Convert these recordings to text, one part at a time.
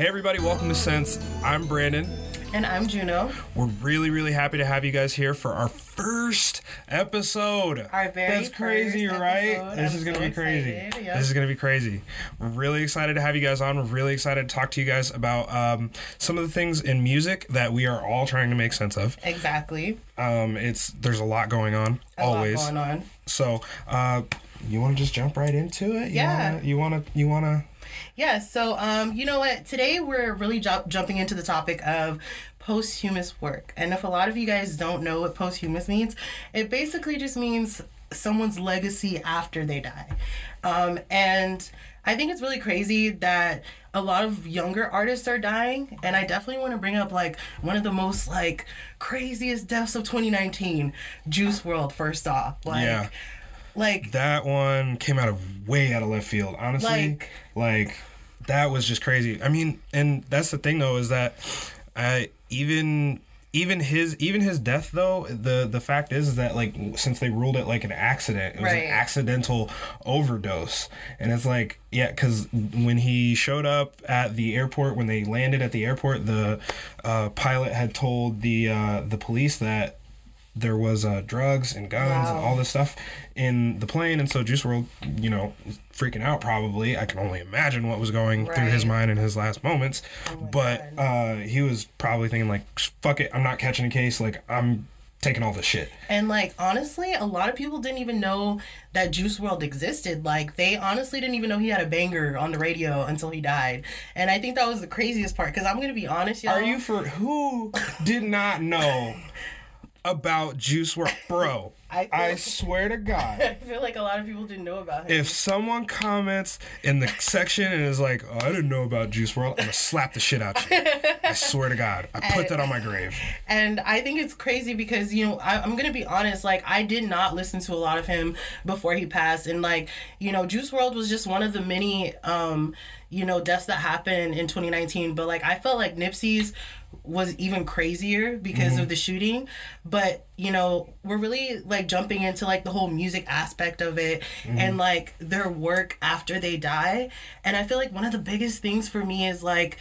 Hey, everybody, welcome to Sense. I'm Brandon. And I'm Juno. We're really, really happy to have you guys here for our first episode. Our very That's crazy, right? episode. This I'm is gonna so be crazy. excited, yep. This is gonna be crazy. We're really excited to have you guys on. We're really excited to talk to you guys about um, some of the things in music that we are all trying to make sense of. Exactly. Um, it's there's a lot going on, A lot always. going on. So, uh, you want to just jump right into it? You Yeah. Wanna, you want to? You want to? Yeah, so um, you know what? Today we're really ju- jumping into the topic of posthumous work. And if a lot of you guys don't know what posthumous means, it basically just means someone's legacy after they die. Um, and I think it's really crazy that a lot of younger artists are dying. And I definitely want to bring up like one of the most like craziest deaths of 2019, Juice WRLD, first off. Like, Yeah. Like That one came out of way out of left field. Honestly, Like- like, that was just crazy. I mean, and that's the thing though is that I even even his even his death though the the fact is, is that like since they ruled it like an accident it was Right. an accidental overdose and it's like yeah because when he showed up at the airport when they landed at the airport the uh, pilot had told the uh, the police that there was uh, drugs and guns and all this stuff in the plane, and so Juice WRLD, you know, freaking out. Probably, I can only imagine what was going through his mind in his last moments. but uh, he was probably thinking like, "Fuck it, I'm not catching a case. Like, I'm taking all this shit." And like honestly, a lot of people didn't even know that Juice WRLD existed. Like they honestly didn't even know he had a banger on the radio until he died. And I think that was the craziest part because I'm gonna be honest, y'all. Are you for who did not know about Juice WRLD, bro? I I swear to God. I feel like a lot of people didn't know about him. If someone comments in the section and is like, "Oh, I didn't know about Juice WRLD," I'm gonna slap the shit out you. I swear to God, I put that on my grave. And I think it's crazy because, you know, I, I'm to be honest, like, I did not listen to a lot of him before he passed. And, like, you know, Juice WRLD was just one of the many, um, you know, deaths that happened in 2019. But, like, I felt like Nipsey's was even crazier because of mm-hmm. the shooting. But, you know, we're really, like, jumping into, like, the whole music aspect of it mm-hmm. and, like, their work after they die. And I feel like one of the biggest things for me is, like,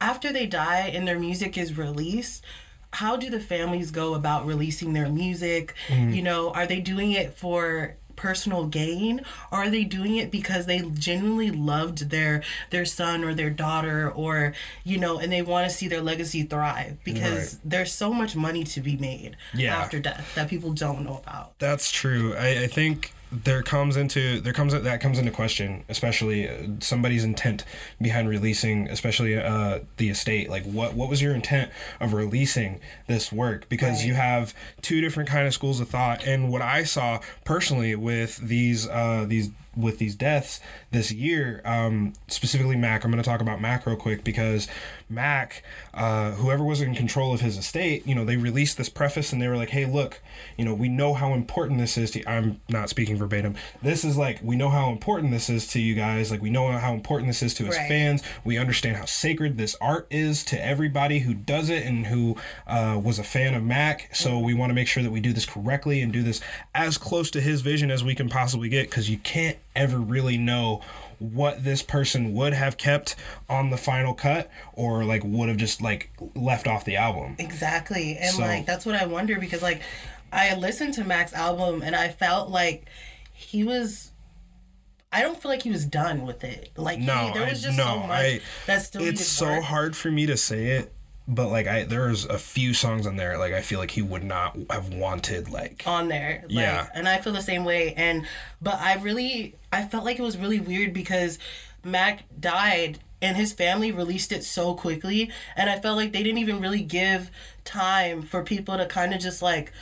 after they die and their music is released how do the families go about releasing their music mm-hmm. you know are they doing it for personal gain are they doing it because they genuinely loved their their son or their daughter or you know and they want to see their legacy thrive because Right. there's so much money to be made Yeah. after death that people don't know about That's true. I, I think there comes into there comes that comes into question, especially uh, somebody's intent behind releasing, especially uh, the estate. Like, what what was your intent of releasing this work? Because you have two different kind of schools of thought, and what I saw personally with these uh, these with these deaths this year, um, specifically Mac. I'm going to talk about Mac real quick because Mac, uh, whoever was in control of his estate, you know, they released this preface and they were like, "Hey, look, you know, we know how important this is to." I'm not speaking verbatim. This is like we know how important this is to you guys. Like we know how important this is to his Right. fans. We understand how sacred this art is to everybody who does it and who uh, was a fan of Mac. So we want to make sure that we do this correctly and do this as close to his vision as we can possibly get because you can't ever really know what this person would have kept on the final cut or like would have just like left off the album. Exactly. And So- like that's what I wonder because like I listened to Mac's album and I felt like he was I don't feel like he was done with it. Like No, he, there I- was just no, so much I- that still It's so hard for me to say it, but like I there's a few songs on there like I feel like he would not have wanted like on there. Like, Yeah. And I feel the same way. And but I really I felt like it was really weird because Mac died and his family released it so quickly and I felt like they didn't even really give time for people to kind of just like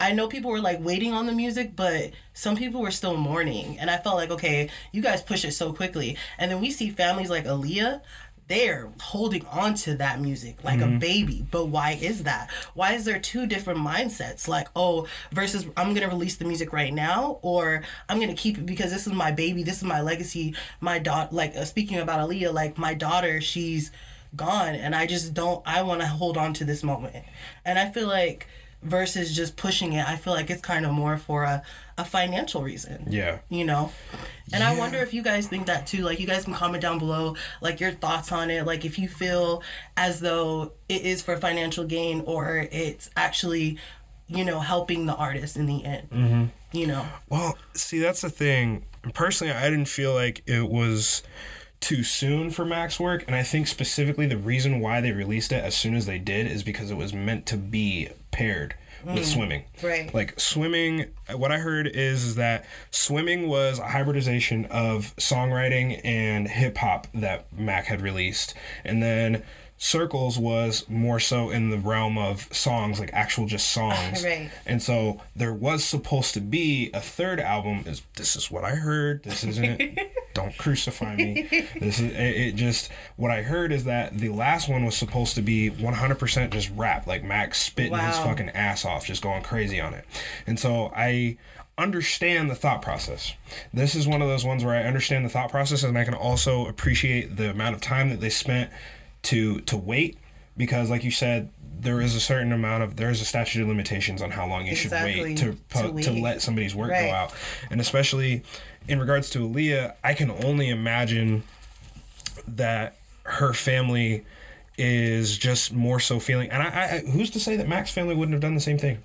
I know people were like waiting on the music, but some people were still mourning. And I felt like, okay, you guys push it so quickly. And then we see families like Aaliyah, they're holding on to that music like a baby. But why is that? Why is there two different mindsets? Like, oh, versus I'm gonna release the music right now, or I'm gonna keep it because this is my baby, this is my legacy. My daughter, like uh, speaking about Aaliyah, like my daughter, she's gone, and I just don't. I want to hold on to this moment, and I feel like versus just pushing it. I feel like it's kind of more for a, a financial reason. Yeah. You know? And I wonder if you guys think that too. Like, you guys can comment down below, like, your thoughts on it. Like, if you feel as though it is for financial gain or it's actually, you know, helping the artist in the end. Mm-hmm. You know? Well, see, that's the thing. Personally, I didn't feel like it was too soon for Mac's work, and I think specifically the reason why they released it as soon as they did is because it was meant to be paired with mm, swimming. Right. Like swimming, what I heard is, is that swimming was a hybridization of songwriting and hip hop that Mac had released, and then Circles was more so in the realm of songs, like actual just songs. Right. And so there was supposed to be a third album. Is this is what I heard? This isn't. don't crucify me. This is it, it. Just what I heard is that the last one was supposed to be 100% just rap, like Max spitting his fucking ass off, just going crazy on it. And so I understand the thought process. This is one of those ones where I understand the thought process, and I can also appreciate the amount of time that they spent to to wait because like you said there is a certain amount of there is a statute of limitations on how long you should wait to to pu- to, let somebody's work Right. go out. And especially in regards to Aaliyah I can only imagine that her family is just more so feeling and I, I who's to say that Mac's family wouldn't have done the same thing?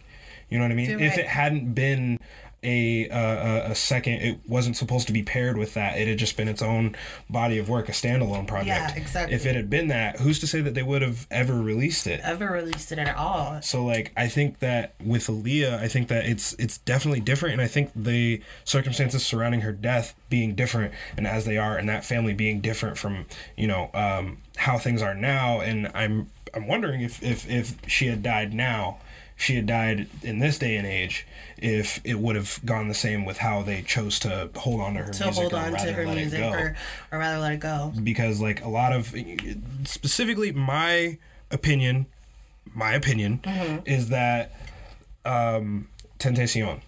You know what I mean? If right. it hadn't been a, uh, a a second it wasn't supposed to be paired with that it had just been its own body of work a standalone project Yeah, exactly. if it had been that who's to say that they would have ever released it Ever released it at all. so like I think that with Aaliyah, I think that it's it's definitely different, and I think the circumstances surrounding her death being different, and as they are, and that family being different from you know um, how things are now, and I'm I'm wondering if if if she had died now, she had died in this day and age, if it would have gone the same with how they chose to hold on to her music. To music hold or on to her music or, or rather let it go. because like a lot of specifically my opinion my opinion Mm-hmm. is that um Tentacion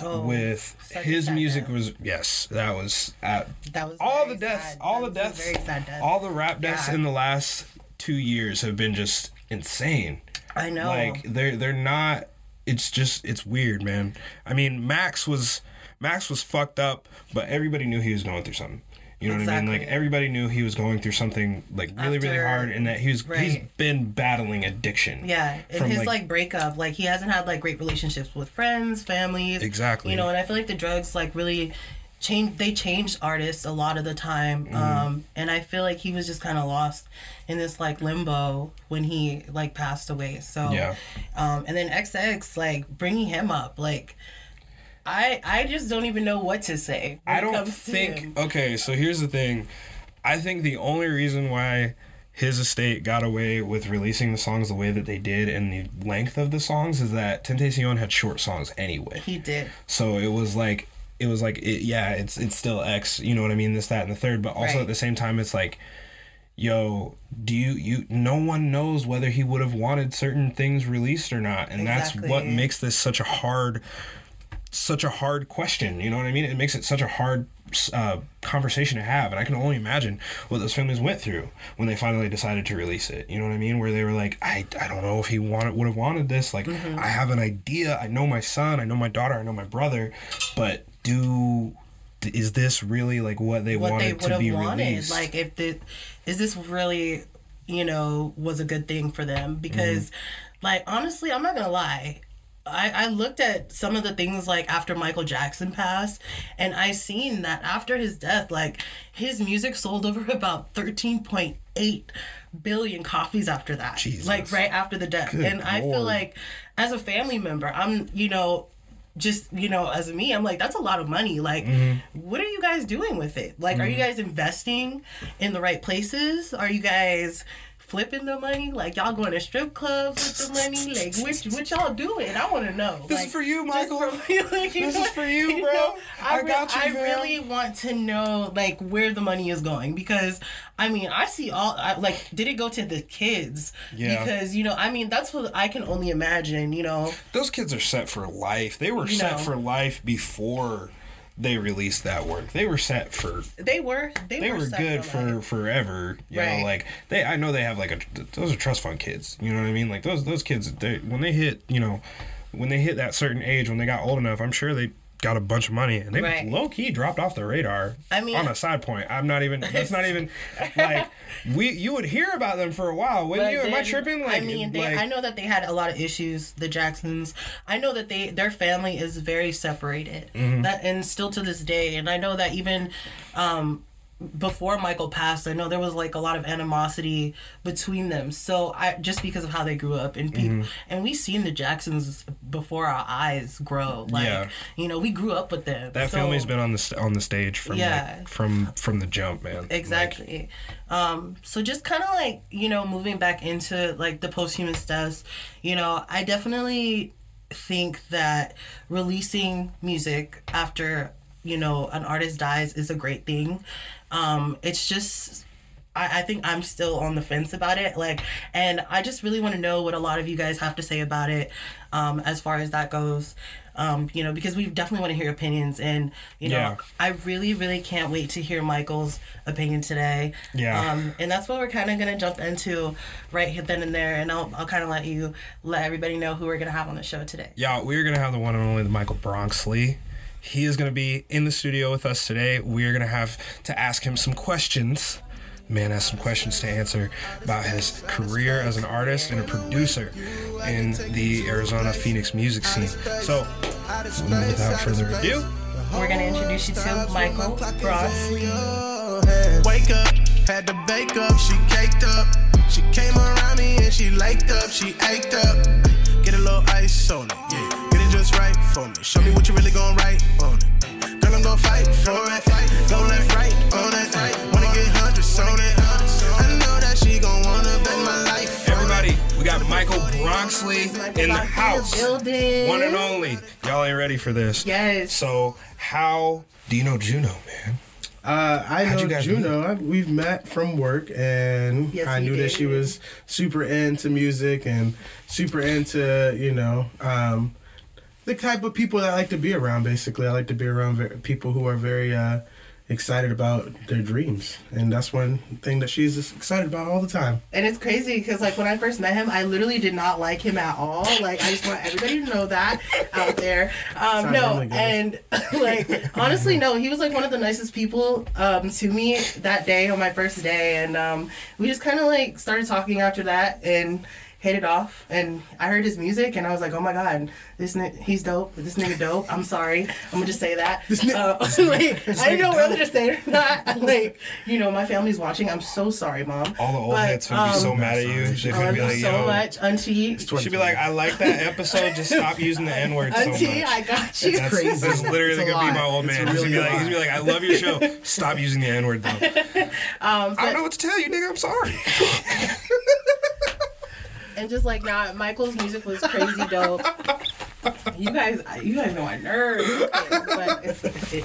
Oh, with his music death. was yes that was at That was all the deaths sad. all That the deaths death. all the rap deaths Yeah. in the last two years have been just insane I know. like they're they're not it's just it's weird man i mean max was max was fucked up but everybody knew he was going through something you know what i mean like everybody knew he was going through something like really really hard and that he's he's right. been battling addiction Yeah, and his like- like, breakup, like he hasn't had like great relationships with friends, families. Exactly. You know, and I feel like the drugs like really change. They changed artists a lot of the time, Mm-hmm. um, and I feel like he was just kind of lost in this like limbo when he like passed away. So Yeah. um, and then XX like bringing him up like. I, I just don't even know what to say. i don't think okay so here's the thing i think the only reason why his estate got away with releasing the songs the way that they did and the length of the songs is that Tentacion had short songs anyway he did. So it was like it was like it, yeah, it's it's still X, you know what I mean, this that and the third, but also Right. at the same time it's like yo, do you you no one knows whether he would have wanted certain things released or not. And that's what makes this such a hard such a hard question, you know what I mean? It makes it such a hard uh, conversation to have, and I can only imagine what those families went through when they finally decided to release it. You know what I mean? Where they were like, I, I don't know if he wanted would have wanted this. Like, Mm-hmm. I have an idea. I know my son. I know my daughter. I know my brother. But do is this really like what they what wanted would to be wanted. released? Like, if the is this really, you know, was a good thing for them? Because, Mm-hmm. like, honestly, I'm not gonna lie. I, I looked at some of the things like after Michael Jackson passed, and I seen that after his death, like his music sold over about 13.8 billion copies after that. Jesus. Like right after the death. Good and I feel like as a family member, I'm, you know, just you know as me i'm like that's a lot of money. Like Mm-hmm. what are you guys doing with it? Like are you guys investing in the right places? Are you guys flipping the money like y'all going to strip clubs with the money like which what y'all doing i want to know This is for you, Michael. like, you This know- is for you, bro. I re- got you, I fam. really want to know like where the money is going because I mean I see all I, like did it go to the kids? Yeah. Because you know I mean that's what I can only imagine. You know Those kids are set for life. They were You set know. for life before they released that work. They were set for they were they, they were, were good for, for life. forever. You Right. know, like they I know they have like a those are trust fund kids. You know what I mean? Like those those kids they when they hit, you know, when they hit that certain age, when they got old enough, I'm sure they got a bunch of money and they Right. low key dropped off the radar. I mean- on a side point, I'm not even. That's not even like we. You would hear about them for a while, wouldn't you? Am I tripping? Like, I mean, they, like, I know that they had a lot of issues. The Jacksons. I know that they their family is very separated. Mm-hmm. That and still to this day. And I know that even um, before Michael passed, I know there was like a lot of animosity between them. So I just because of how they grew up and people, Mm-hmm. and we seen the Jacksons before our eyes grow. Like Yeah. you know, we grew up with them. that So- family's been on the on the stage from Yeah. like, from from the jump, man. Like, Exactly. um, so just kind of like, you know, moving back into like the posthumous deaths, you know, I definitely think that releasing music after, you know, an artist dies is a great thing. Um, it's just I, I think I'm still on the fence about it. Like, and I just really want to know what a lot of you guys have to say about it, um, as far as that goes. Um, you know, because we definitely want to hear opinions, and you know, Yeah. I really, really can't wait to hear Michael's opinion today. Yeah. Um, and that's what we're kind of gonna jump into right here, then and there, and I'll, I'll kind of let you let everybody know who we're gonna have on the show today. Yeah, we're gonna have the one and only Michael Bronxley. He is gonna be in the studio with us today. We're gonna have to ask him some questions. Man has some questions to answer about his career as an artist and a producer in the Arizona Phoenix music scene. So, without further ado, We're gonna introduce you to Michael Broadsley. Wake up, had to bake up, she caked up. She came around me and she laked up, she ached up. Get a little ice on it, yeah. Get it just right for me. Show me what you really gon' write on it. Girl, I'm gon' fight for it. Go left, right on it. Wanna get hundreds on it. I know that she gon' wanna bet my life. everybody, we got Michael Bronxley in the house. One and only. Y'all ain't ready for this. Yes. So, how do you know Juno, man? Uh, I How'd know you Juno. I, we've met from work, and Yes, I knew did. that she was super into music and super into you know um, the type of people that I like to be around. Basically, I like to be around people who are very uh, excited about their dreams, and that's one thing that she's excited about all the time. And it's crazy because like when I first met him, I literally did not like him at all. Like I just want everybody to know that out there. Um, no, really and like honestly, no, he was like one of the nicest people um, to me that day on my first day, and um, we just kind of like started talking after that and hit it off. And I heard his music, and I was like, oh my god, this ni- he's dope. This nigga dope. I'm sorry, I'm gonna just say that. This ni- uh, like, I didn't know whether to say it or not. Like you know, my family's watching. I'm so sorry, mom. All the old But, heads would be so um, mad at you. They I would love be you like, so yo. much, Auntie. She'd be like, I like that episode. Just stop using the N word so much. I got you. That's, crazy. That's literally It's gonna be my old It's man. He's really gonna be like, he's gonna be like, I love your show. Stop using the N word though. Um, I don't know what to tell you, nigga. I'm sorry. and just like now, Michael's music was crazy dope. You guys, you guys know my nerves.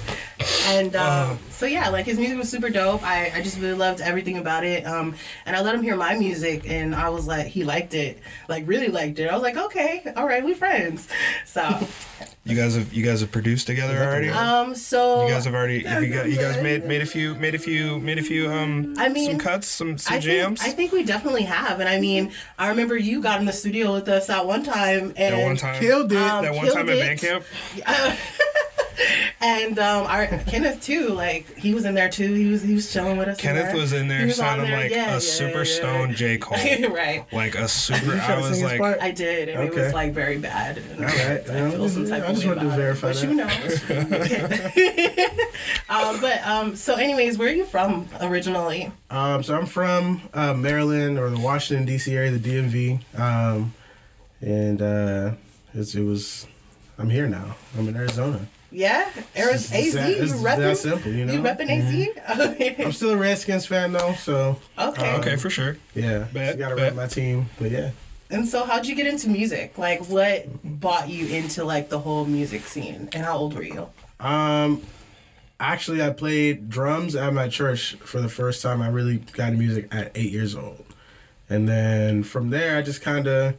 And um, so yeah, like his music was super dope. I, I just really loved everything about it. Um, and I let him hear my music, and I was like, he liked it, like really liked it. I was like, okay, all right, we friends. So, You guys have you guys have produced together already. um, so You guys have already. Have you, got, you guys made made a few made a few made a few um. I mean, some cuts, some some I jams. Think, I think we definitely have, and I mean, I remember you got in the studio with us at one time, and that one time. Killed it. Um, that one time at it. band camp. and um, our Kenneth too, like he was in there too. He was he was chilling with us. Kenneth was in He there was sounding there, like yeah, yeah, a super yeah. stone J Cole. right. like a super. I was like? I did, and it was like very bad. And All right. I feel some type I just wanted to verify it, that. you know. um, but um, so, anyways, where are you from originally? Um, so I'm from uh, Maryland or the Washington D.C. area, the DMV, um, and uh, it's, it was. I'm here now. I'm in Arizona. Yeah, Arizona, AZ. that- You it's repping? that simple, you know? You repping AZ? I'm still a Redskins fan though, so okay. okay, for sure. yeah, Bet, got to bet. rep my team. But yeah, And so, how'd you get into music? Like, what brought you into like the whole music scene? And how old were you? um, actually, I played drums at my church for the first time. I really got into music at eight years old, and then from there, I just kind of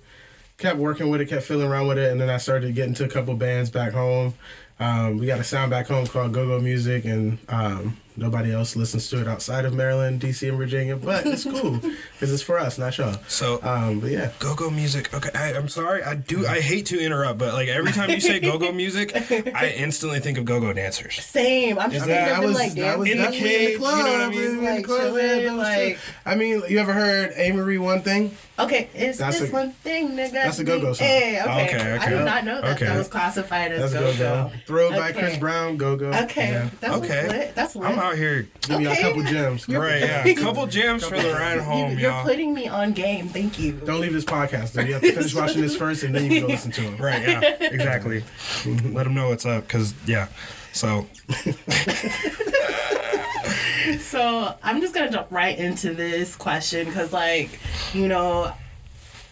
kept working with it, kept fiddling around with it, and then I started getting to a couple bands back home. Um, we got a sound back home called Go Go Music, and um, nobody else listens to it outside of Maryland, DC, and Virginia. But it's cool because it's for us, not y'all. So Um, but yeah, go-go music. Okay, I, I'm sorry. I do. I hate to interrupt, but like every time you say go-go music, I instantly think of go-go dancers. Same. I'm just that, thinking I of them was, like I was In the definitely cage, in the you know what I mean? in the club, chilling, yeah, like- I mean, you ever heard Amerie one thing? Okay, it's That's this a- one thing, nigga. that's a go-go song. Hey, okay. Oh, okay, I okay. did not know that Okay. that was classified as go go Throw go. By Okay. Chris Brown, go go. Okay, Yeah. that was Okay. lit. That's lit. I'm out here. Give me a couple gems. Right, yeah. A couple gems for the ride home, you, are y'all. putting me on game. Thank you. Don't leave this podcast though. You have to finish watching this first, and then you can go listen to it. Right, yeah, exactly. Let them know what's up, cause yeah. So So I'm just gonna jump right into this question because, like, you know,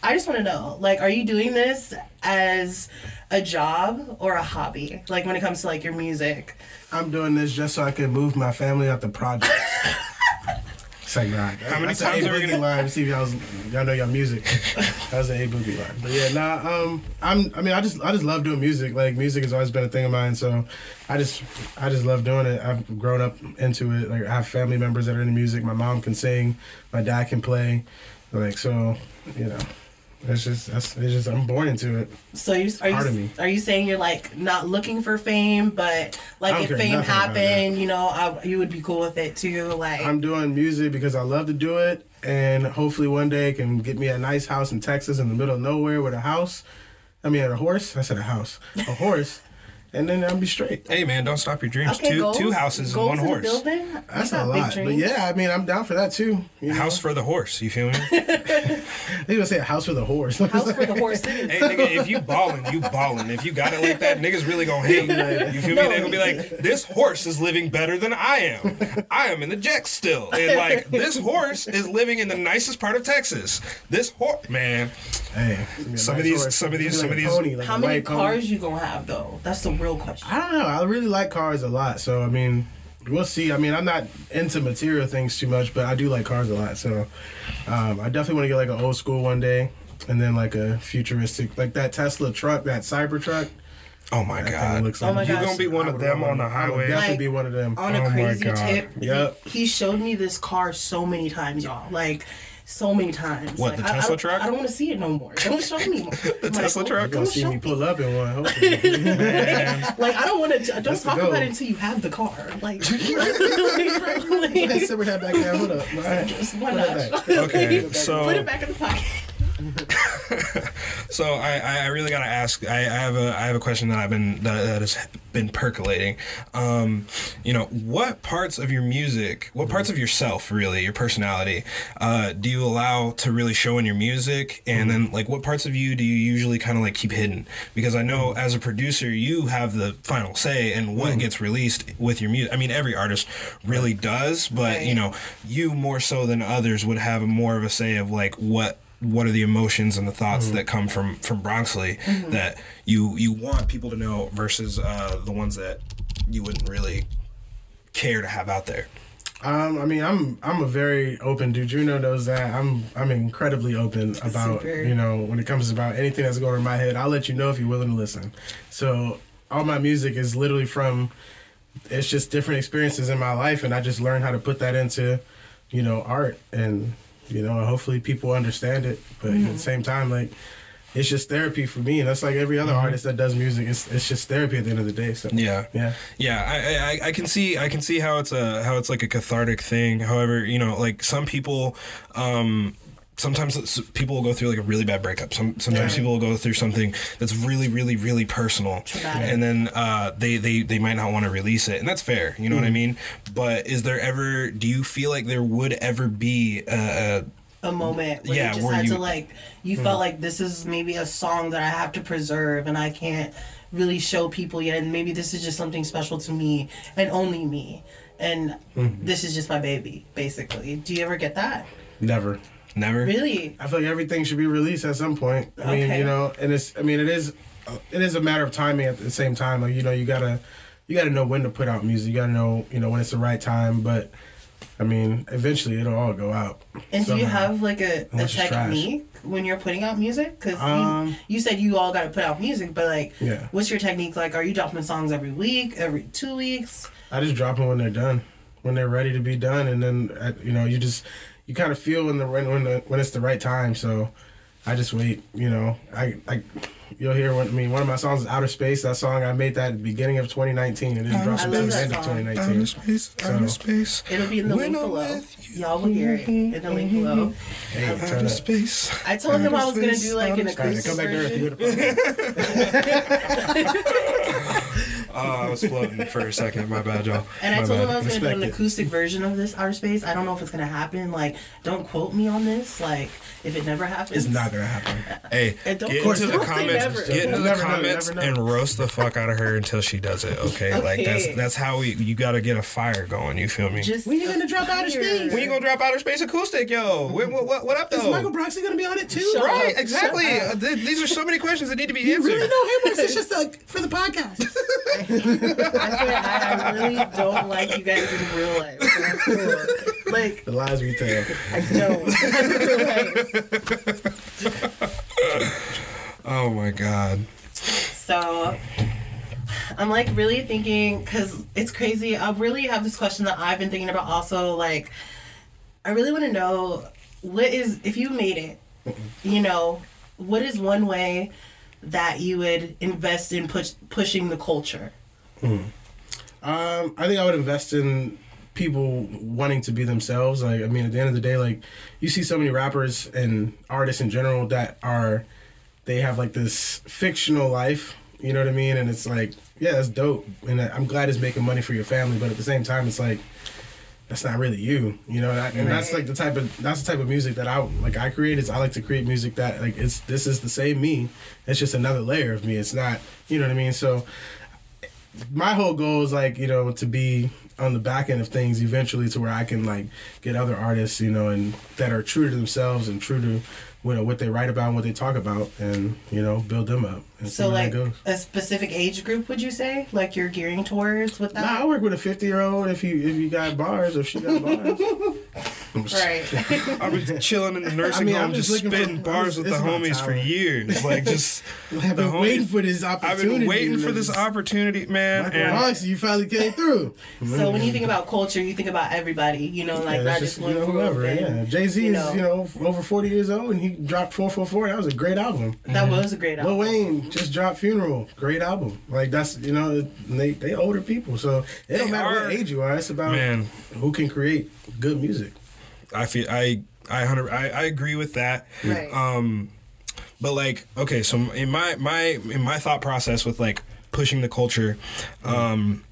I just want to know, like, are you doing this as a job or a hobby? Like, when it comes to like your music. I'm doing this just so I can move my family out the projects. Like, nah. How many that's times an are A we Boogie gonna- line? See if y'all, y'all know your music. That was an A Boogie line. But yeah, nah. Um, I'm. I mean, I just, I just love doing music. Like music has always been a thing of mine. So, I just, I just love doing it. I've grown up into it. Like I have family members that are into music. My mom can sing. My dad can play. Like so, you know. It's just, that's, it's just, I'm born into it. So you are part of you me. are you saying you're like not looking for fame, but like if fame happened, you know, I, you would be cool with it too. Like I'm doing music because I love to do it, and hopefully one day it can get me a nice house in Texas in the middle of nowhere with a house. I mean, a horse. I said a house, a horse, and then I'll be straight. hey man, don't stop your dreams. okay, two goals, two houses goals and one horse. building. You a big lot, but yeah, I mean, I'm down for that too. You know? House for the horse. You feel me? They gonna say a house for the horse. House for the horse. hey nigga, if you ballin', you ballin'. If you got it like that, niggas really gonna hate. You feel me? They gonna be like, this horse is living better than I am. I am in the Jets still, and like this horse is living in the nicest part of Texas. This horse, man. hey, it's gonna be a Some of these- some of these- some of these- How many white pony. cars you gonna have though? That's the real question. I don't know. I really like cars a lot, so I mean, we'll see. I mean, I'm not into material things too much, but I do like cars a lot. So um, I definitely want to get like an old school one day, and then like a futuristic, like that Tesla truck, that Cybertruck. Oh my That god. looks Oh like my You gosh. gonna be one of them on the one. I would highway? definitely Like, be one of them. on a Oh crazy tip. Yep. He, he showed me this car so many times, y'all. Like so many times. What, Like, the I- I Tesla don't- truck? I don't want to see it no more. Don't show me more. the Tesla oh, truck? You're gonna see me pull up in one. Hopefully. Like I don't want to. Don't That's talk about it until you have the car. Like, hey, like sit with that back down. Hold up. All right. just why Put not? back. Okay, so Put it back in the pocket. So I, I really gotta ask. I, I have a I have a question that I've been that, that has been percolating. Um, you know, what parts of your music, what parts of yourself, really, your personality, uh, do you allow to really show in your music? And then, like, what parts of you do you usually kind of like keep hidden? Because I know as a producer, you have the final say in what gets released with your music. I mean, every artist really does, but you know, you more so than others would have more of a say of like what what are the emotions and the thoughts that come from from Bronxley that you you want people to know versus uh, the ones that you wouldn't really care to have out there. Um, I mean, I'm I'm a very open dude. Juno knows that. I'm I'm incredibly open about Super. you know when it comes about anything that's going in my head. I'll let you know if you're willing to listen. So all my music is literally from. It's just different experiences in my life, and I just learned how to put that into, you know, art, and you know, hopefully people understand it. But at the same time, like. It's just therapy for me, and that's like every other artist that does music. It's it's just therapy at the end of the day. So Yeah. yeah. Yeah, I, I I can see I can see how it's a how it's like a cathartic thing. However, you know, like some people, um, sometimes people will go through like a really bad breakup. Some sometimes Yeah. people will go through something that's really really really personal, Traumatic. and then uh, they they they might not want to release it, and that's fair. You know what I mm. mean? But is there ever? Do you feel like there would ever be a, a a moment where Yeah, you just where had you- to like you mm. felt like this is maybe a song that I have to preserve and I can't really show people yet and maybe this is just something special to me and only me and mm-hmm. this is just my baby basically. Do you ever get that? Never. Never? Really? I feel like everything should be released at some point. I mean, Okay. you know, and it's. I mean, it is. It is a matter of timing at the same time. Like you know, you gotta, you gotta know when to put out music. You gotta know, you know, when it's the right time. But, I mean, eventually it'll all go out. And do you have like a, a Unless it's trash. technique when you're putting out music? Because Um, you, you said you all got to put out music, but like, Yeah. what's your technique? Like, are you dropping songs every week, every two weeks? I just drop them when they're done. when they're ready to be done, and then you know you just you kind of feel when the when when, the, when it's the right time. So I just wait. You know, I I. You'll hear what I mean. One of my songs is "Outer Space." That song I made that at the beginning of 2019, and it Outer dropped until the Space. end of I love that 2019. Outer space, outer space. It'll be in the link below. Y'all will hear it in the link below. Hey, Outer turn up. space. I told him I was gonna do like an outer All right, acoustic come back to earth. You version. hear the Oh, I was floating for a second. My bad, y'all. And I My told him. I was gonna do Respect an acoustic version of this outer space. I don't know if it's gonna happen. Like, don't quote me on this. Like, if it never happens, It's not gonna happen. Hey, And don't- get of course, into the don't comments. Get into the Never comments know. and roast the fuck out of her until she does it. Okay, like that's that's how we. You got to get a fire going. You feel me? Just When you gonna drop outer space? when you gonna drop outer space acoustic, yo? What what, what, what up Is? Michael Broxley gonna be on it too? Shut Right, up, exactly. Uh, th- these are so many questions that need to be You answered. really know him, or is this just like for the podcast? I, I, I really don't like you guys in real life. That's cool. Like, the lies we tell. I don't. Oh my god. So I'm like really thinking because it's crazy. I really have this question that I've been thinking about also. Like, I really want to know what is if you made it, you know, what is one way that you would invest in push, pushing the culture? Um, I think I would invest in people wanting to be themselves. Like, I mean, at the end of the day, like, you see so many rappers and artists in general that are, they have like this fictional life. You know what I mean? And it's like, yeah, that's dope, and I'm glad it's making money for your family. But at the same time, it's like, that's not really you. You know, that, and that's like the type of that's the type of music that I like. I create is I like to create music that like it's this is the same me. It's just another layer of me. It's not. You know what I mean? So my whole goal is like you know to be on the back end of things eventually to where I can like get other artists you know and that are true to themselves and true to you know what they write about and what they talk about and you know build them up and see So, like goes. a specific age group, would you say? Like you're gearing towards with that? Nah, I work with a fifty year old if you if you got bars if she got bars. right. I've been chilling in the nursing I mean, I'm home, just, just spitting for- bars with the homies for years. Like just I've been homies- waiting for this opportunity. I've been waiting for man. this opportunity, man. Michael And honestly, you finally came through. so when you think about culture, you think about everybody. You know, like yeah, not just just, one you know, group. whoever. and- Yeah, Jay Z you is know. you know over forty years old and he dropped four four four. That was a great album. That was a great album. Lil Wayne just dropped Funeral, great album. Like that's you know they they older people, so it don't They matter are- what age you are. It's about man, who can create good music. I feel I I hundred I, I agree with that. Right. Um, but like, okay, so in my my in my thought process with like pushing the culture, um,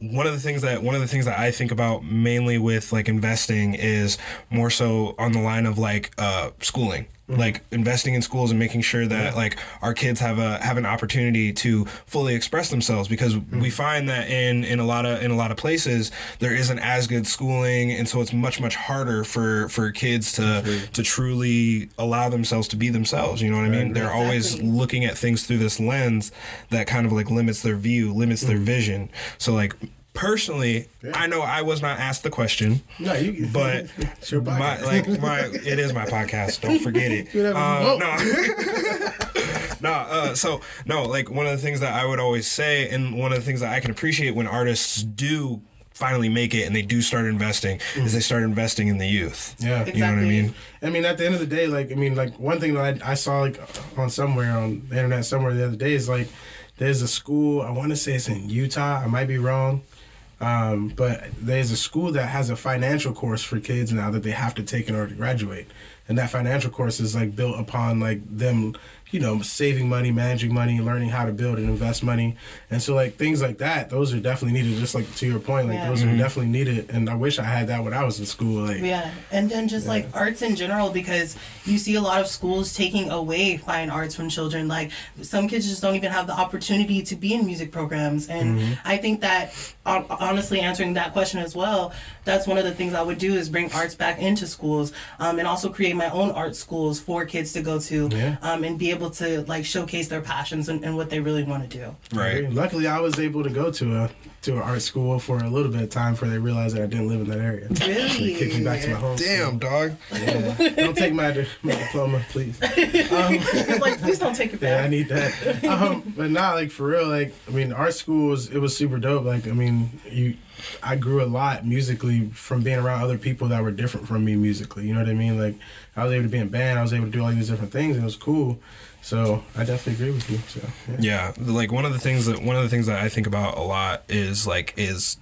one of the things that one of the things that I think about mainly with like investing is more so on the line of like uh, schooling. Mm-hmm. Like investing in schools and making sure that like our kids have a have an opportunity to fully express themselves because mm-hmm. we find that in in a lot of in a lot of places there isn't as good schooling and so it's much much harder for for kids to to truly allow themselves to be themselves you know what I mean? They're always looking at things through this lens that kind of like limits their view, limits their mm-hmm. vision. So like personally, I know I was not asked the question, No, you. but it's your my podcast. like my it is my podcast. Don't forget it. Uh, no. no, uh, so no, like one of the things that I would always say, and one of the things that I can appreciate when artists do finally make it and they do start investing, is they start investing in the youth. yeah. You know what I mean? I mean, at the end of the day, like I mean, like one thing that I, I saw like on somewhere on the internet somewhere the other day is like there's a school. I want to say it's in Utah. I might be wrong, um, but there's a school that has a financial course for kids now that they have to take in order to graduate, and that financial course is like built upon like them, you know, saving money, managing money, learning how to build and invest money, and so like things like that. Those are definitely needed. Just like to your point, like Yeah. those are definitely needed, and I wish I had that when I was in school. Like Yeah, and then just like arts in general, because you see a lot of schools taking away fine arts from children. Like some kids just don't even have the opportunity to be in music programs, and Mm-hmm. I think that honestly, answering that question as well, that's one of the things I would do is bring arts back into schools, um, and also create my own art schools for kids to go to, Yeah. um, and be able to like showcase their passions and, and what they really want to do. Right. Luckily, I was able to go to a to an art school for a little bit of time before they realized that I didn't live in that area. Really? They kicked me back to my home. Damn, dog. Yeah. Don't take my, my diploma, please. It's like, please don't take it back. Yeah, I need that. Um, but not like for real. Like I mean, art school was it was super dope. Like I mean, you, I grew a lot musically from being around other people that were different from me musically. You know what I mean? Like I was able to be in band, I was able to do all these different things, and it was cool. So I definitely agree with you. So yeah. Yeah, like one of the things that one of the things that I think about a lot is like is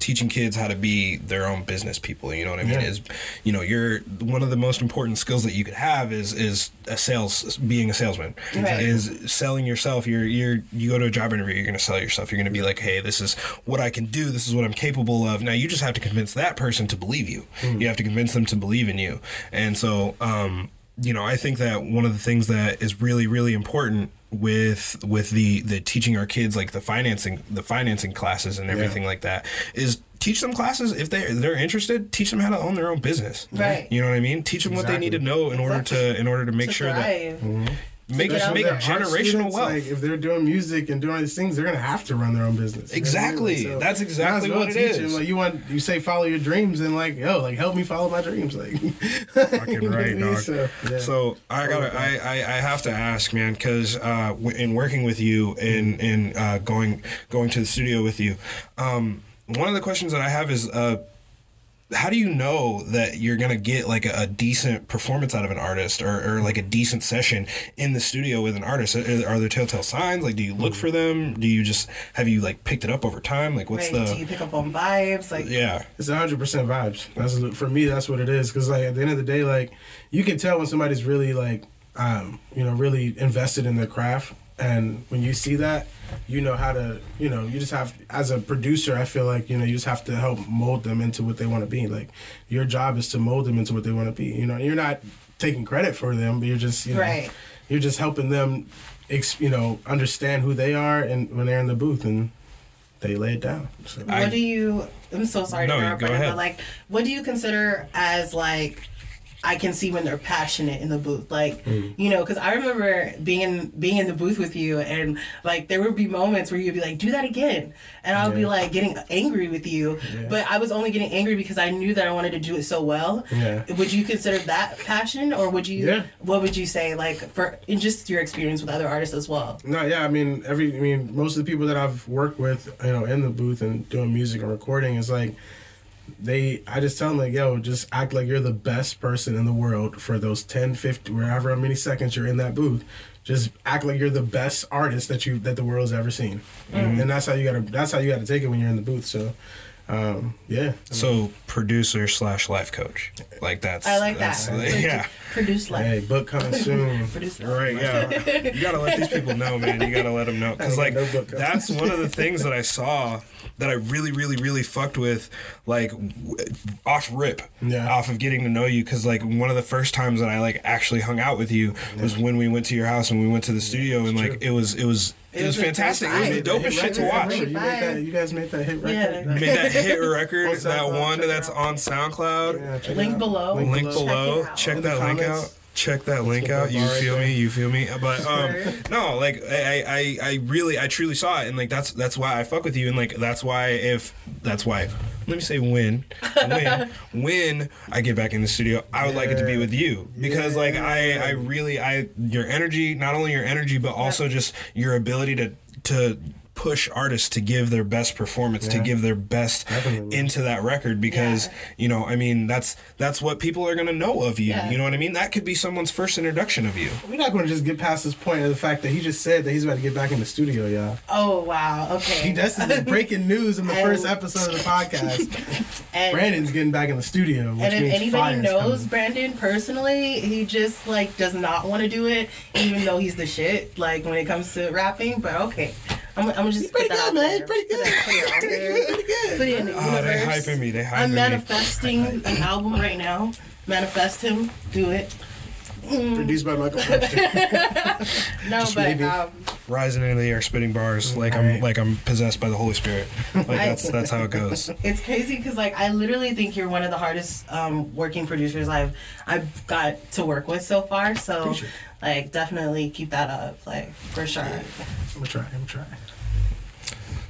teaching kids how to be their own business people. You know what I mean? Yeah. Is you know you're one of the most important skills that you could have is is a sales being a salesman Right. is selling yourself. You're you're you go to a job interview. You're going to sell yourself. You're going to be like, hey, this is what I can do. This is what I'm capable of. Now you just have to convince that person to believe you. You have to convince them to believe in you. And so. um you know, I think that one of the things that is really, really important with with the the teaching our kids like the financing the financing classes and everything like that is teach them classes if they they're interested. Teach them how to own their own business. Right. You know what I mean? Teach them what they need to know in order to in order to make To sure that thrive. Mm-hmm. Make get make there. Generational students, wealth. Like if they're doing music and doing all these things, they're gonna have to run their own business. You know I mean? Exactly. So, That's exactly well what it teach is. Like you want, you say follow your dreams, and like yo, like help me follow my dreams. Like Fucking You know I right, mean? dog. So, yeah. So I gotta, I, I, I have to ask, man, because uh, in working with you and in uh, going going to the studio with you, um, one of the questions that I have is, uh, how do you know that you're gonna get like a, a decent performance out of an artist or, or like a decent session in the studio with an artist? Are, are there telltale signs? Like, do you look for them? Do you just have you like picked it up over time? Like, what's Right. the Do you pick up on vibes? Like yeah? It's hundred percent vibes. That's for me. That's what it is. Because like at the end of the day, like you can tell when somebody's really like, um, you know, really invested in their craft. And when you see that, you know how to, you know, you just have as a producer. I feel like you know you just have to help mold them into what they want to be. Like your job is to mold them into what they want to be. You know, you're not taking credit for them, but you're just, you know, Right. you're just helping them, ex- you know, understand who they are and when they're in the booth and they lay it down. So. I- what do you i'm so sorry No, to interrupt go ahead. but like what do you consider as like I can see when they're passionate in the booth, like Mm. you know, because I remember being in being in the booth with you, and like there would be moments where you'd be like, "Do that again," and I would be like getting angry with you, Yeah. but I was only getting angry because I knew that I wanted to do it so well. Yeah. Would you consider that passion, or would you? Yeah. What would you say, like for in just your experience with other artists as well? No, yeah, I mean, every, I mean, most of the people that I've worked with, you know, in the booth and doing music and recording is like, they, I just tell them like, yo, just act like you're the best person in the world for those 10, 50, wherever many seconds you're in that booth. Just act like you're the best artist that you that the world's ever seen, Mm-hmm. and that's how you gotta that's how you gotta take it when you're in the booth. So, um, yeah, So producer slash life coach, like that's I like that's, that. Yeah. Produce life. hey, book coming soon. Produce life. Right, yeah. You gotta let these people know, man. You gotta let them know, because like No that's one of the things that I saw that I really, really, really fucked with, like w- off rip, Yeah. off of getting to know you. Because like one of the first times that I like actually hung out with you was when we went to your house and we went to the studio, and like true. it was, it was, it, It was was fantastic. It great was the dopest shit to watch. You, made that, you guys made that hit record. Yeah. Made that hit record, On that one that's on SoundCloud. Yeah, check it Link below. Link link below. out. Check that link out. Check that link out. You bar right feel me? You feel me? But um, no, like I, I, I really, I truly saw it, and like that's that's why I fuck with you, and like that's why if that's why. Let me say when, when, when I get back in the studio, I would like it to be with you. Because like I, I really, I your energy, not only your energy, but also just your ability to to push artists to give their best performance to give their best Definitely. into that record because Yeah. you know i mean that's that's what people are going to know of you Yeah. you know what i mean that could be someone's first introduction of you We're not going to just get past this point of the fact that he just said that he's about to get back in the studio, y'all. Oh wow. Okay. He that's the breaking news in the And- first episode of the podcast. and, Brandon's getting back in the studio, which and if means anybody fire's knows coming. Brandon personally, he just like does not want to do it, even though he's the shit. Like when it comes to rapping. But okay, I'm, I'm gonna just pretty good, out man. there. Pretty Put that- put it out there. Pretty good. Put it in the oh they universe. hyping me they hyping I'm me manifesting an album right now. Manifest him. Do it. Produced by Michael. No, Just but maybe. um, rising into the air spitting bars like i'm like i'm possessed by the holy spirit like I- that's that's how it goes it's crazy because like I literally think you're one of the hardest um, working producers I've I've got to work with so far. So Appreciate like definitely keep that up, like for sure. I'm gonna try. I'm gonna try.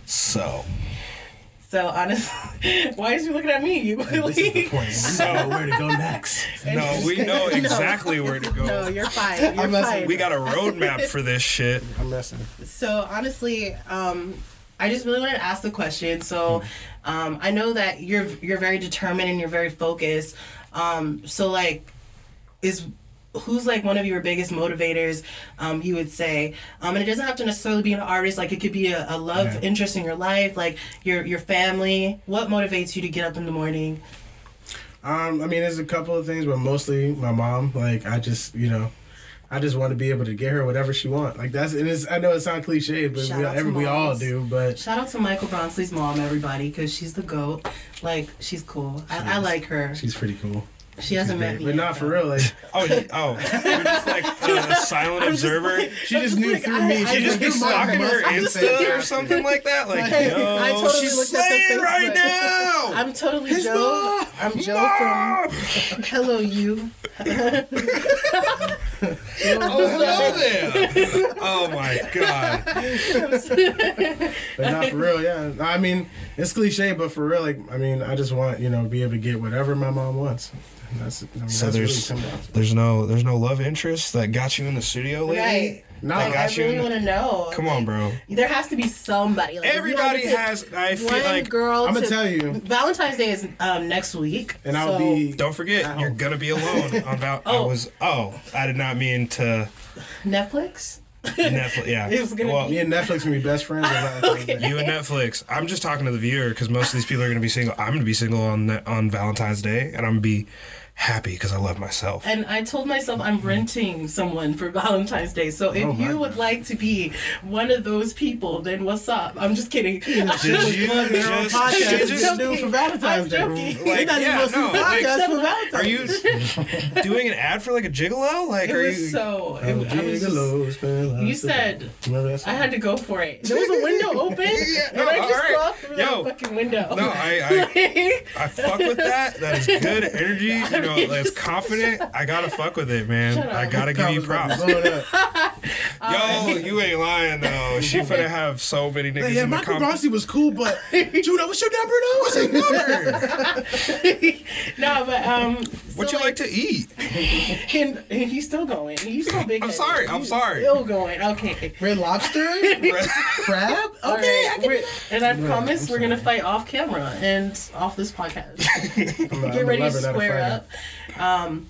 so So honestly, why is you looking at me? This is the point. We So- don't know where to go next. no we know exactly where to go no, you're fine. You're I'm messing- fine. we got a roadmap for this shit I'm messing. So honestly, um, I just really wanted to ask the question. So, um, I know that you're you're very determined and you're very focused. Um, so like, is who's like one of your biggest motivators? Um, you would say, um, and it doesn't have to necessarily be an artist. Like it could be a, a love interest in your life, like your your family. What motivates you to get up in the morning? Um, I mean, there's a couple of things, but mostly my mom. Like, I just, you know, I just want to be able to get her whatever she want. Like that's, and it's, I know it sounds cliche, but we, every, we all do. But Shout out to Michael Broxley's mom, everybody, because she's the goat. Like she's cool. I, I like her. she's pretty cool. She hasn't met me, but yet, not for real. Like Oh, you- oh, you're just like uh, a, silent observer. she just knew like, through I- me. I She You just be Your mom stalking her must be Insta or something like that. Like, Hey, yo, I totally she's looked at slaying right now. I'm totally His Joe. mom! I'm Joe Mom! from Hello You. Oh, hello there. Oh my god. But not for real, yeah. I mean, it's cliche, but for real, like, I mean, I just want, you know, be able to get whatever my mom wants. And that's, I mean, So that's there's really come down to. there's no there's no love interest that got you in the studio lately. Right. No, I Like, I got really want to know. Come on, bro. There has to be somebody. Like, Everybody has. I feel one like. girl. I'm gonna to- tell you, Valentine's Day is um, next week, and I'll so- be. Don't forget, Ow. you're gonna be alone on Val. I Oh. was. Oh, I did not mean to. Netflix. Netflix. Yeah. It was gonna well, Me and Netflix gonna be best friends. on Valentine's Day. You and Netflix. I'm just talking to the viewer because most of these people are going to be single. I'm going to be single on on Valentine's Day, and I'm going to be happy because I love myself. And I told myself I'm mm-hmm. renting someone for Valentine's Day. So if Oh, you would God. like to be one of those people, then what's up? I'm just kidding. Did you Plug their own just- podcast did just do for Valentine's I'm Day. joking. Like, You're yeah, to no, do like- podcast for Valentine's Are you doing an ad for like a gigolo? Like, It are was you? so. It, I was just- gigolo, spend you said Remember that song? I had to go for it. There was a window open, yeah, no, and I just alright. walked through Yo. that fucking window. no, I, I I fuck with that. That is good energy. You know, it's confident. I gotta fuck with it, man. Shut up. I gotta give you props. about to blow it up. Yo, you ain't lying though. She finna have so many niggas yeah, in the Michael comments. Bronson was cool, but Juno, what's your number though? What's your number? no, but um, What so, you like to eat? And, and he's still going. He's still big. I'm sorry, I'm He's sorry. Still going. Okay. Red lobster? Crab? Okay, right, I can we're- and I Yeah, promise we're gonna fight off camera and off this podcast. I'm a- I'm Get ready to lover, not a square up. Um,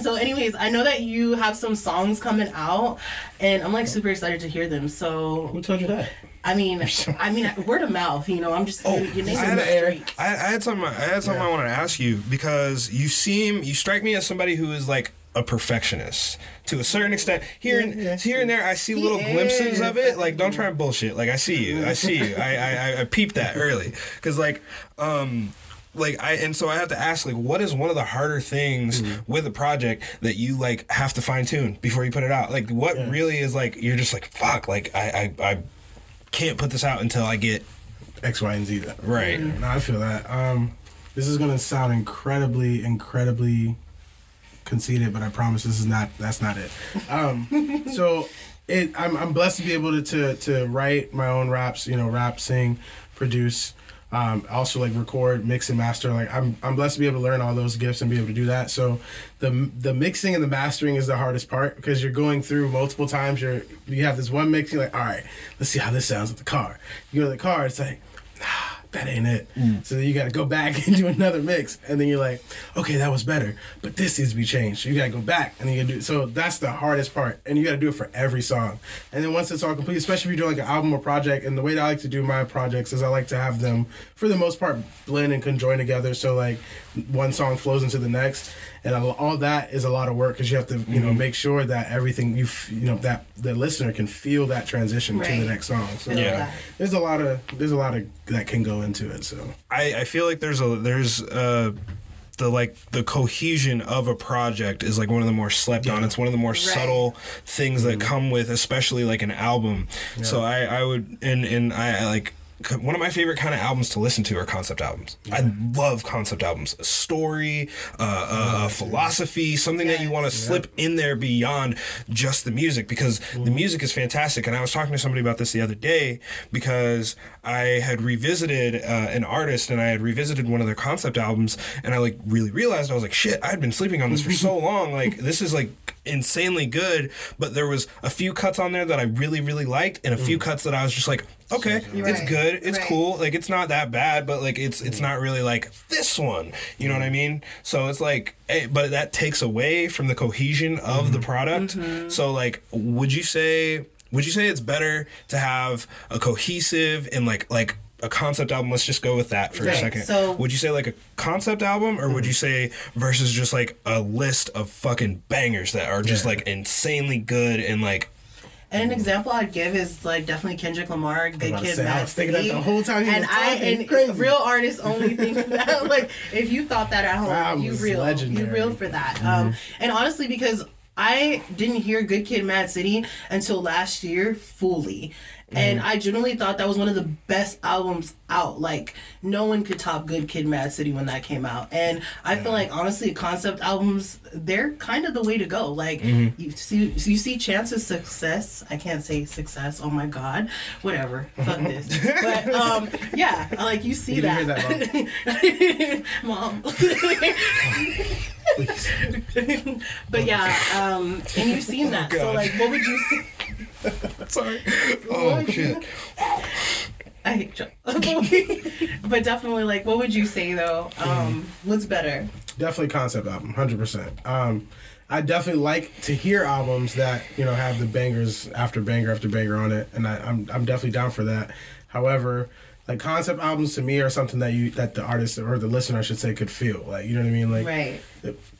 so, anyways, I know that you have some songs coming out, and I'm like super excited to hear them. So, Who told you that? I mean, I mean, word of mouth. You know, I'm just Oh, your name I had in the a- I, I had something. I had something I wanted to ask you because you seem, you strike me as somebody who is like a perfectionist to a certain extent. Here and Yeah, yeah. here and there, I see little He glimpses of it. Like, don't try and bullshit. Like, I see you. I see you. I I, I, I peeped that early because like um. Like I and so I have to ask like what is one of the harder things Mm-hmm. with a project that you like have to fine tune before you put it out? Like what Yeah. really is like you're just like fuck like I, I I can't put this out until I get X, Y, and Z. That. right. No, I feel that. Um, this is gonna sound incredibly, incredibly conceited, but I promise this is not. That's not it. Um, so it, I'm, I'm blessed to be able to, to to write my own raps. You know, rap, sing, produce. Um, also like record, mix and master. Like I'm, I'm blessed to be able to learn all those gifts and be able to do that. So the the mixing and the mastering is the hardest part because you're going through multiple times. You're you have this one mix. You're like, all right, let's see how this sounds with the car. You go to the car. It's like, nah, that ain't it. Mm. So then you got to go back and do another mix, and then you're like, okay, that was better, but this needs to be changed. So you got to go back, and then you do. So that's the hardest part, and you got to do it for every song. And then once it's all complete, especially if you're doing like an album or project, and the way that I like to do my projects is I like to have them, for the most part, blend and conjoin together. So like one song flows into the next, and all all that is a lot of work because you have to, you know, make sure that everything you, f- you know, that the listener can feel that transition to the next song. So Yeah. there's a lot of there's a lot of that can go into it. So I, I feel like there's a there's uh the like the cohesion of a project is like one of the more slept on. It's one of the more subtle things that come with, especially like an album. So I I would and and I, I like. One of my favorite kind of albums to listen to are concept albums. I love concept albums. A story, uh, uh, a philosophy, something that you want to slip in there beyond just the music because the music is fantastic. And I was talking to somebody about this the other day because I had revisited uh, an artist and I had revisited one of their concept albums and I like really realized I was like, shit, I had been sleeping on this for so long. Like this is like insanely good, but there was a few cuts on there that I really really liked, and a few cuts that I was just like, okay, You're it's good, it's Right. cool, like it's not that bad, but like it's it's not really like this one, you know what I mean? So it's like, eh, but that takes away from the cohesion of the product. Mm-hmm. So like, would you say? Would you say it's better to have a cohesive and like like a concept album? Let's just go with that for a second. so- would you say like a concept album, or would you say versus just like a list of fucking bangers that are just Yeah. like insanely good and like And an example I'd give is like definitely Kendrick Lamar, Good Kid, say, I Mad was thinking that City. the whole time he and I and Crazy. real artists only think that. like if you thought that at home, That you real, legendary. you real for that. Mm-hmm. Um, and honestly, because I didn't hear Good Kid, Mad City until last year fully. And Mm-hmm. I genuinely thought that was one of the best albums out. Like no one could top Good Kid, Mad City when that came out. And I feel like honestly, concept albums they're kind of the way to go. Like Mm-hmm. you see, you see Chance's success. I can't say success. Oh my god, whatever. Fuck this. But um, yeah, like you see You hear that, mom. but yeah, um, and you've seen that. so like, what would you say? sorry. Oh shit. I hate you. but definitely, like, what would you say though? Um, what's better? definitely concept album 100% um i definitely like to hear albums that you know have the bangers after banger after banger on it and I, i'm i'm definitely down for that however like concept albums to me are something that you that the artist or the listener I should say could feel like you know what i mean like Right.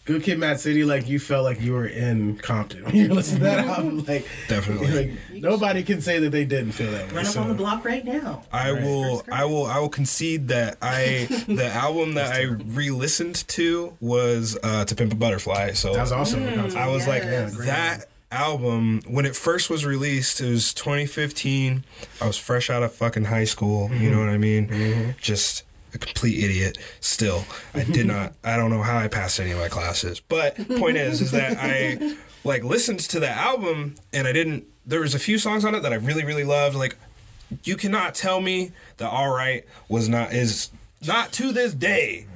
good kid mad city like you felt like you were in compton when you listen to that album like Definitely. like nobody can say that they didn't feel that way Run up so- on the block right now. I will Skirt, skirt. I will I will concede that I the album that I re-listened to was uh To Pimp a Butterfly. So that was awesome. a concept I was like Yes. that album when it first was released it was 2015 i was fresh out of fucking high school you know what i mean? Mm-hmm. Just a complete idiot still. I did not i don't know how i passed any of my classes but point is is that i like listened to the album and i didn't there was a few songs on it that i really really loved like you cannot tell me that all right was not is not to this day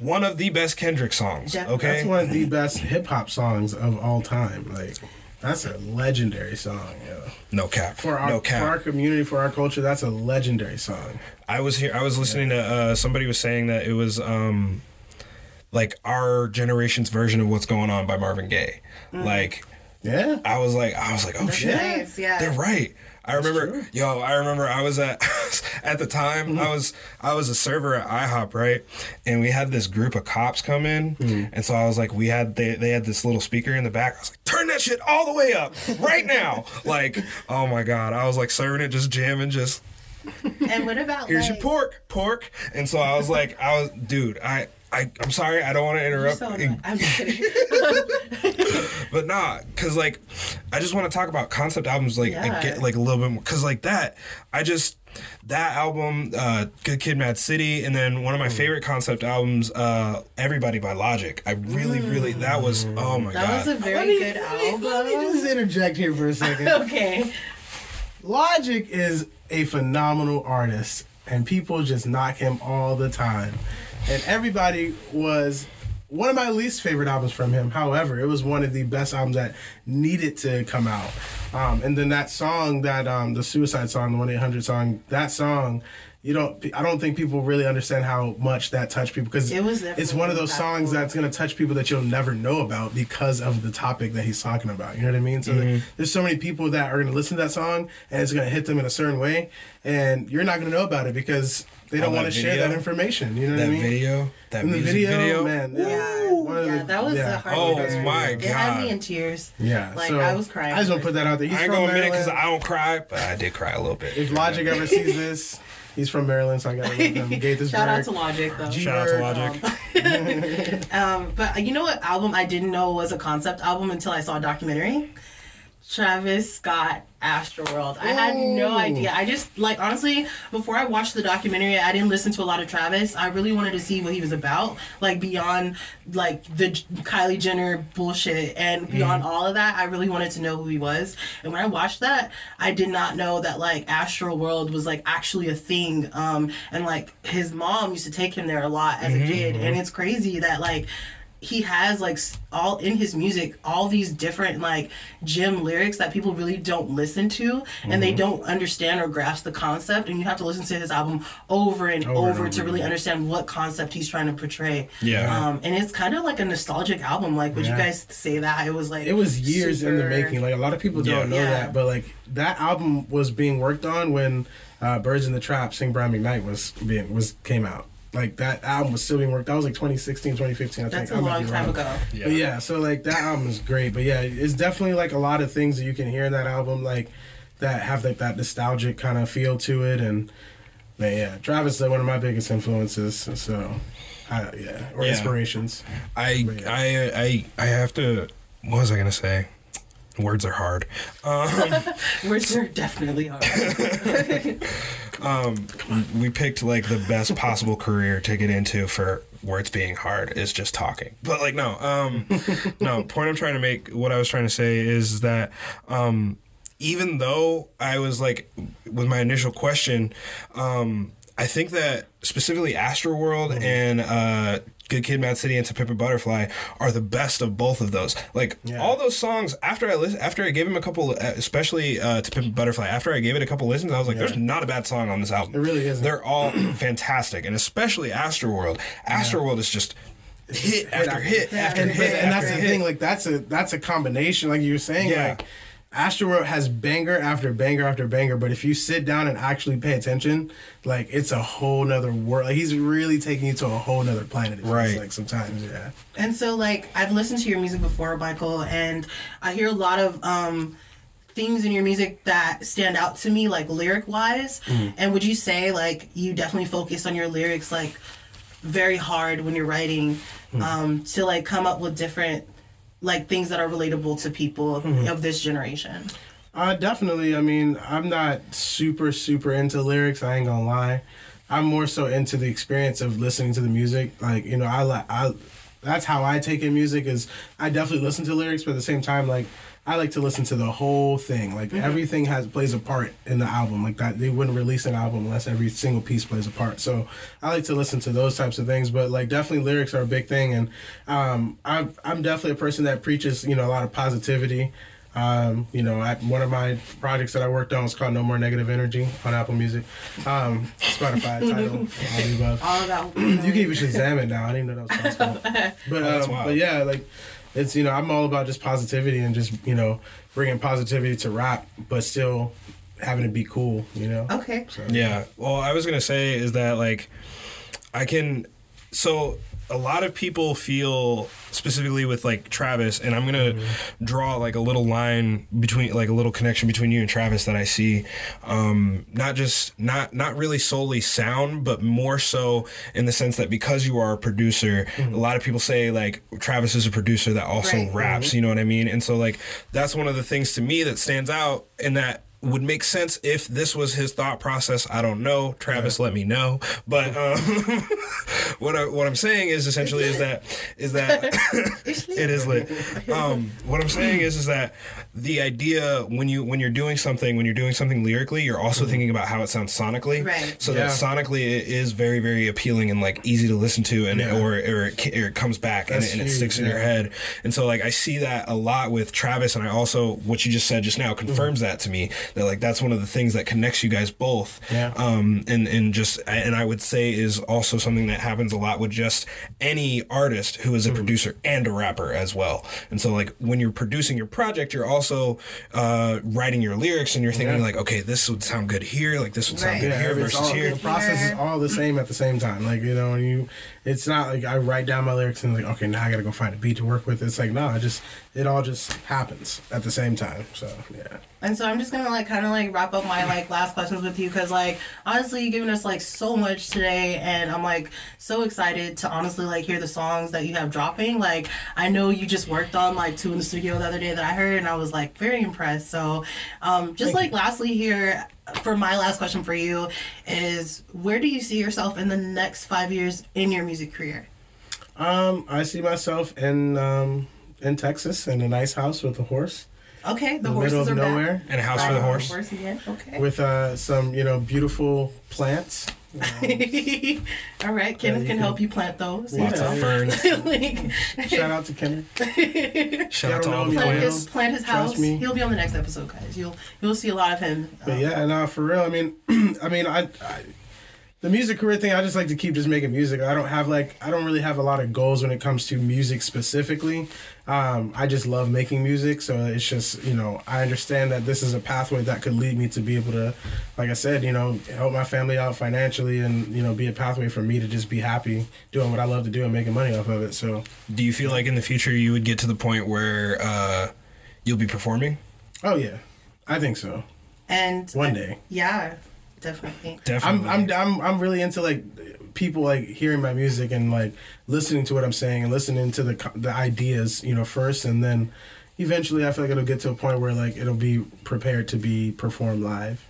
one of the best kendrick songs okay? That's one of the best hip hop songs of all time. Like, that's a legendary song, yo. no cap For our no cap for our community, for our culture, that's a legendary song. I was here. I was listening to uh, somebody was saying that it was um, like our generation's version of "What's Going On" by Marvin Gaye. Like Yeah. I was like, I was like, oh shit, nice, yeah. they're right. I remember, yo, I remember I was at at the time Mm-hmm. I was I was a server at IHOP, right? And we had this group of cops come in, Mm-hmm. and so I was like, we had they they had this little speaker in the back. I was like, turn that shit all the way up right now, like, oh my god, I was like serving it, just jamming, just And what about here's like, your pork, pork. And so I was like, I was, dude, I, I, I'm sorry, I don't want to You're interrupt, so. I'm just kidding. but nah, cause like, I just want to talk about concept albums, like, Yeah. get like a little bit more, cause like that, I just that album, uh, Good Kid, Mad City, and then one of Mm. my favorite concept albums, uh, Everybody by Logic. I really, really, that was, oh my Mm. That god, was a very good album. Let me just interject here for a second. okay. Logic is a phenomenal artist, and people just knock him all the time. And everybody was one of my least favorite albums from him. However, it was one of the best albums that needed to come out. Um, and then that song, that um, the Suicide song, the one eight hundred song, that song. You don't. I don't think people really understand how much that touched people because It was it's one of those definitely songs that's gonna touch people that you'll never know about because of the topic that he's talking about. You know what I mean? So there- there's so many people that are gonna listen to that song and it's gonna hit them in a certain way, and you're not gonna know about it because they don't want to share that information. You know what that I mean? That video, that In the music video, video, man. Yeah, one yeah, the- that was yeah. a hard Oh one. my It had me in tears. Yeah, Like, so I was crying. I just want to put that out there. He's I ain't from gonna admit it because I don't cry, but I did cry a little bit. if Logic ever sees this, he's from Maryland, so I gotta let them. Gaithersburg. Shout out to Logic though. Shout out to G-Burg, Logic. Um, but you know what album I didn't know was a concept album until I saw a documentary? Travis Scott Astroworld. I had no idea. I just like honestly, before I watched the documentary, I didn't listen to a lot of Travis. I really wanted to see what he was about, like beyond like the Kylie Jenner bullshit and beyond all of that. I really wanted to know who he was. And when I watched that, I did not know that like Astroworld was like actually a thing. Um, and like his mom used to take him there a lot as a kid, and it's crazy that like he has like all in his music all these different like gym lyrics that people really don't listen to and Mm-hmm. they don't understand or grasp the concept and you have to listen to his album over and Over over, and over to really again. understand what concept he's trying to portray Yeah. um and it's kind of like a nostalgic album like would Yeah. you guys say that it was like it was years in the making. Like a lot of people don't know Yeah. that, but like that album was being worked on when uh, "Birds in the Trap" "Sing Brian McKnight" was being was came out. Like that album was still being worked. That was like 2016, 2015. I that's think. a I might long time wrong. ago But yeah, so like that album is great. But yeah, it's definitely like a lot of things that you can hear in that album, like that have like that nostalgic kind of feel to it. And man, yeah, Travis is one of my biggest influences. So, I, yeah, or Yeah. inspirations. I I I I have to. What was I gonna say? Words are hard. Um, words are definitely hard we picked like the best possible career to get into for words being hard is just talking. But like no, um no, point I'm trying to make what I was trying to say is that um even though I was like with my initial question, um I think that specifically Astroworld and uh Good Kid, Mad City, and To Pimp a Butterfly are the best of both of those. Like Yeah. all those songs. After I listen, after I gave him a couple, uh, especially uh, To Pimp a Butterfly. After I gave it a couple listens, I was like, "There's not a bad song on this album. It really isn't. They're all fantastic, and especially Astroworld. Astroworld is just hit after hit after and, hit, and that's the hit. thing like that's a that's a combination like you were saying Yeah. like Astroworld has banger after banger after banger but if you sit down and actually pay attention like it's a whole nother world like he's really taking you to a whole nother planet it Right. like sometimes yeah And so, like, I've listened to your music before, Michael, and I hear a lot of um, things in your music that stand out to me, like lyric wise. And would you say, like, you definitely focus on your lyrics, like, very hard when you're writing um, to, like, come up with different, like, things that are relatable to people of this generation? Uh, definitely. I mean, I'm not super, super into lyrics. I ain't gonna lie. I'm more so into the experience of listening to the music. Like, you know, I like, I, that's how I take in music is I definitely listen to lyrics, but at the same time, like, I like to listen to the whole thing. Like, everything has, plays a part in the album. Like that, they wouldn't release an album unless every single piece plays a part. So I like to listen to those types of things, but like, definitely lyrics are a big thing. And, um, I'm, I'm definitely a person that preaches, you know, a lot of positivity. Um, you know, I, one of my projects that I worked on was called No More Negative Energy on Apple Music. Um, Spotify title, all the. All of that. You can even Shazam it now. I didn't know that was possible. But, um, but yeah, like, it's, you know, I'm all about just positivity and just, you know, bringing positivity to rap, but still having it be cool, you know? Okay. Yeah. Well, I was gonna say is that like I can. So a lot of people feel specifically with like Travis, and I'm gonna mm-hmm. draw like a little line between like a little connection between you and Travis that I see. Um, not just not not really solely sound, but more so in the sense that because you are a producer, mm-hmm. a lot of people say like Travis is a producer that also Right. raps. Mm-hmm. You know what I mean? And so like that's one of the things to me that stands out in that would make sense if this was his thought process. I don't know. Travis, let me know. But um, what I, what I'm saying is essentially is that is that it is lit. Um, what I'm saying is is that the idea when you when you're doing something when you're doing something lyrically, you're also thinking about how it sounds sonically. Right. So Yeah. that sonically it is very very appealing and like easy to listen to and Yeah. or or it, or it comes back and it, and it huge, sticks in your head. And so like I see that a lot with Travis and I also what you just said just now confirms that to me that like that's one of the things that connects you guys both. Yeah. Um and and just and I would say is also something that happens a lot with just any artist who is a producer and a rapper as well. And so like when you're producing your project you're also uh writing your lyrics and you're thinking Yeah. like okay this would sound good here like this would sound Right. good Yeah, here versus all, here. the process is all the same at the same time. Like you know, and you, it's not like I write down my lyrics and like, okay, now I gotta go find a beat to work with. It's like no, I just it all just happens at the same time. So yeah, And so I'm just gonna like kind of like wrap up my like last questions with you because like honestly you've given us like so much today and I'm like so excited to honestly like hear the songs that you have dropping. Like I know you just worked on like two in the studio the other day that I heard and I was like very impressed. So um, just like lastly here for my last question for you is where do you see yourself in the next five years in your music career? um, I see myself in um in Texas in a nice house with a horse, Okay, the, in the horses middle of are nowhere, back. And a house for the Back on horse. Horse again. Okay. with uh some you know beautiful plants All right, Kenneth can help you plant those. you Lots know. of ferns. Like, Shout out to Kenneth. Shout out to don't all know the plant his plant his house. me. He'll be on the next episode, guys. You'll you'll see a lot of him. But um, yeah, no, for real. I mean, I mean, I, I, the music career thing. I just like to keep just making music. I don't have like, I don't really have a lot of goals when it comes to music specifically. Um, I just love making music, so it's just you know, I understand that this is a pathway that could lead me to be able to, like I said, you know, help my family out financially, and you know, be a pathway for me to just be happy doing what I love to do and making money off of it. So, Do you feel like in the future you would get to the point where uh, you'll be performing? oh yeah, I think so. and One day. yeah, definitely. Definitely. I'm, I'm I'm I'm really into like people like hearing my music and like listening to what I'm saying and listening to the the ideas you know first and then eventually I feel like it'll get to a point where like it'll be prepared to be performed live.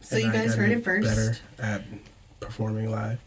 So And you I guys gotta heard it first. Better at performing live.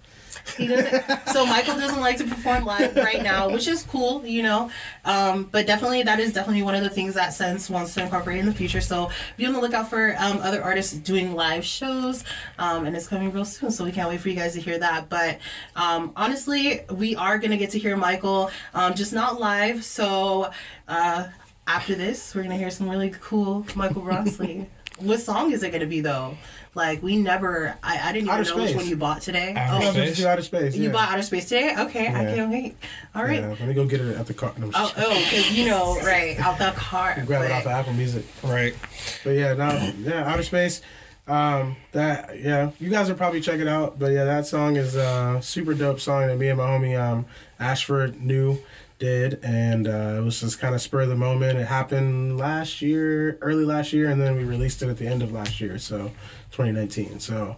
He doesn't. so Michael doesn't like to perform live right now, which is cool, you know. Um, but definitely, that is definitely one of the things that Sense wants to incorporate in the future. So be on the lookout for um, other artists doing live shows, um, and it's coming real soon. So we can't wait for you guys to hear that. But um, honestly, we are gonna get to hear Michael, um, just not live. So uh, after this, we're gonna hear some really cool Michael Broxley. what song is it gonna be though? Like we never, I, I didn't even Outer know which Space. one you bought today. Outer oh, I'm Space? just outer space. you yeah. bought Outer Space today? Okay, I Yeah. can't wait. All right. Yeah, let me go get it at the car. No, Oh, just- oh, because you know, right, out the car. grab it off of Apple Music. right. But yeah, now yeah, outer space. Um, that yeah, you guys will probably check it out. But yeah, that song is a super dope song that me and my homie um Ashford knew did, and uh, it was just kind of spur of the moment. It happened last year, early last year, and then we released it at the end of last year, so 2019. So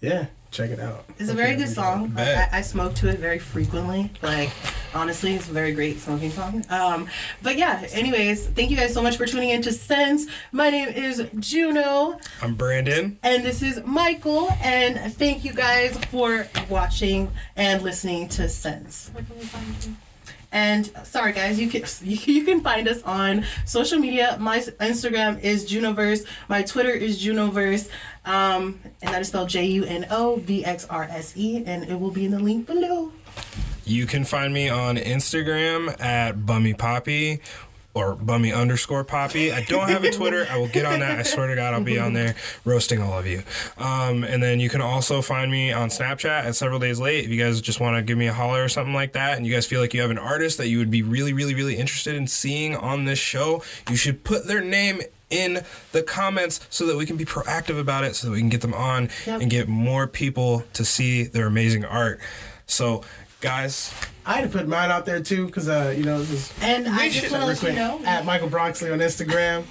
yeah, check it out. It's a very good song. I, I smoke to it very frequently. Like, honestly, it's a very great smoking song. Um, but yeah, anyways, thank you guys so much for tuning in to Sense. My name is Juno, I'm Brandon. and this is Michael. And thank you guys for watching and listening to Sense. And sorry, guys, you can you can find us on social media. My Instagram is Juniverse. My Twitter is Juniverse. um, and that is spelled J U N O V X R S E, and it will be in the link below. You can find me on Instagram at Bummy Poppy or Bummy underscore Poppy. I don't have a Twitter. I will get on that. I swear to God, I'll be on there roasting all of you. Um, and then you can also find me on Snapchat at several days late. If you guys just want to give me a holler or something like that, and you guys feel like you have an artist that you would be really, really, really interested in seeing on this show, you should put their name in the comments so that we can be proactive about it so that we can get them on Yep. and get more people to see their amazing art. So, guys, I had to put mine out there too, cause uh, you know, this And I just Shit, want to let you know. At Michael Broxley on Instagram.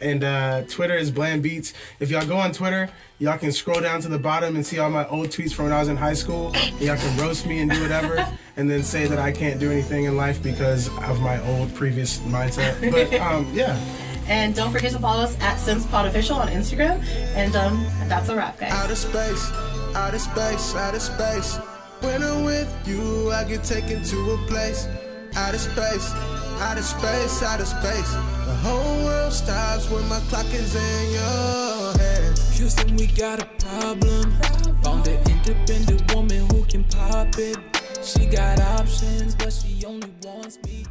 And uh, Twitter is Bland Beats. If y'all go on Twitter, y'all can scroll down to the bottom and see all my old tweets from when I was in high school. And y'all can roast me and do whatever, and then say that I can't do anything in life because of my old previous mindset. But um, yeah, And don't forget to follow us at SensePod Official on Instagram. And um, that's a wrap, guys. Outer space, outer space, outer space. When I'm with you, I get taken to a place. out of space, out of space, out of space. The whole world stops when my clock is in your head. Houston, we got a problem. Found an independent woman who can pop it. She got options, but she only wants me.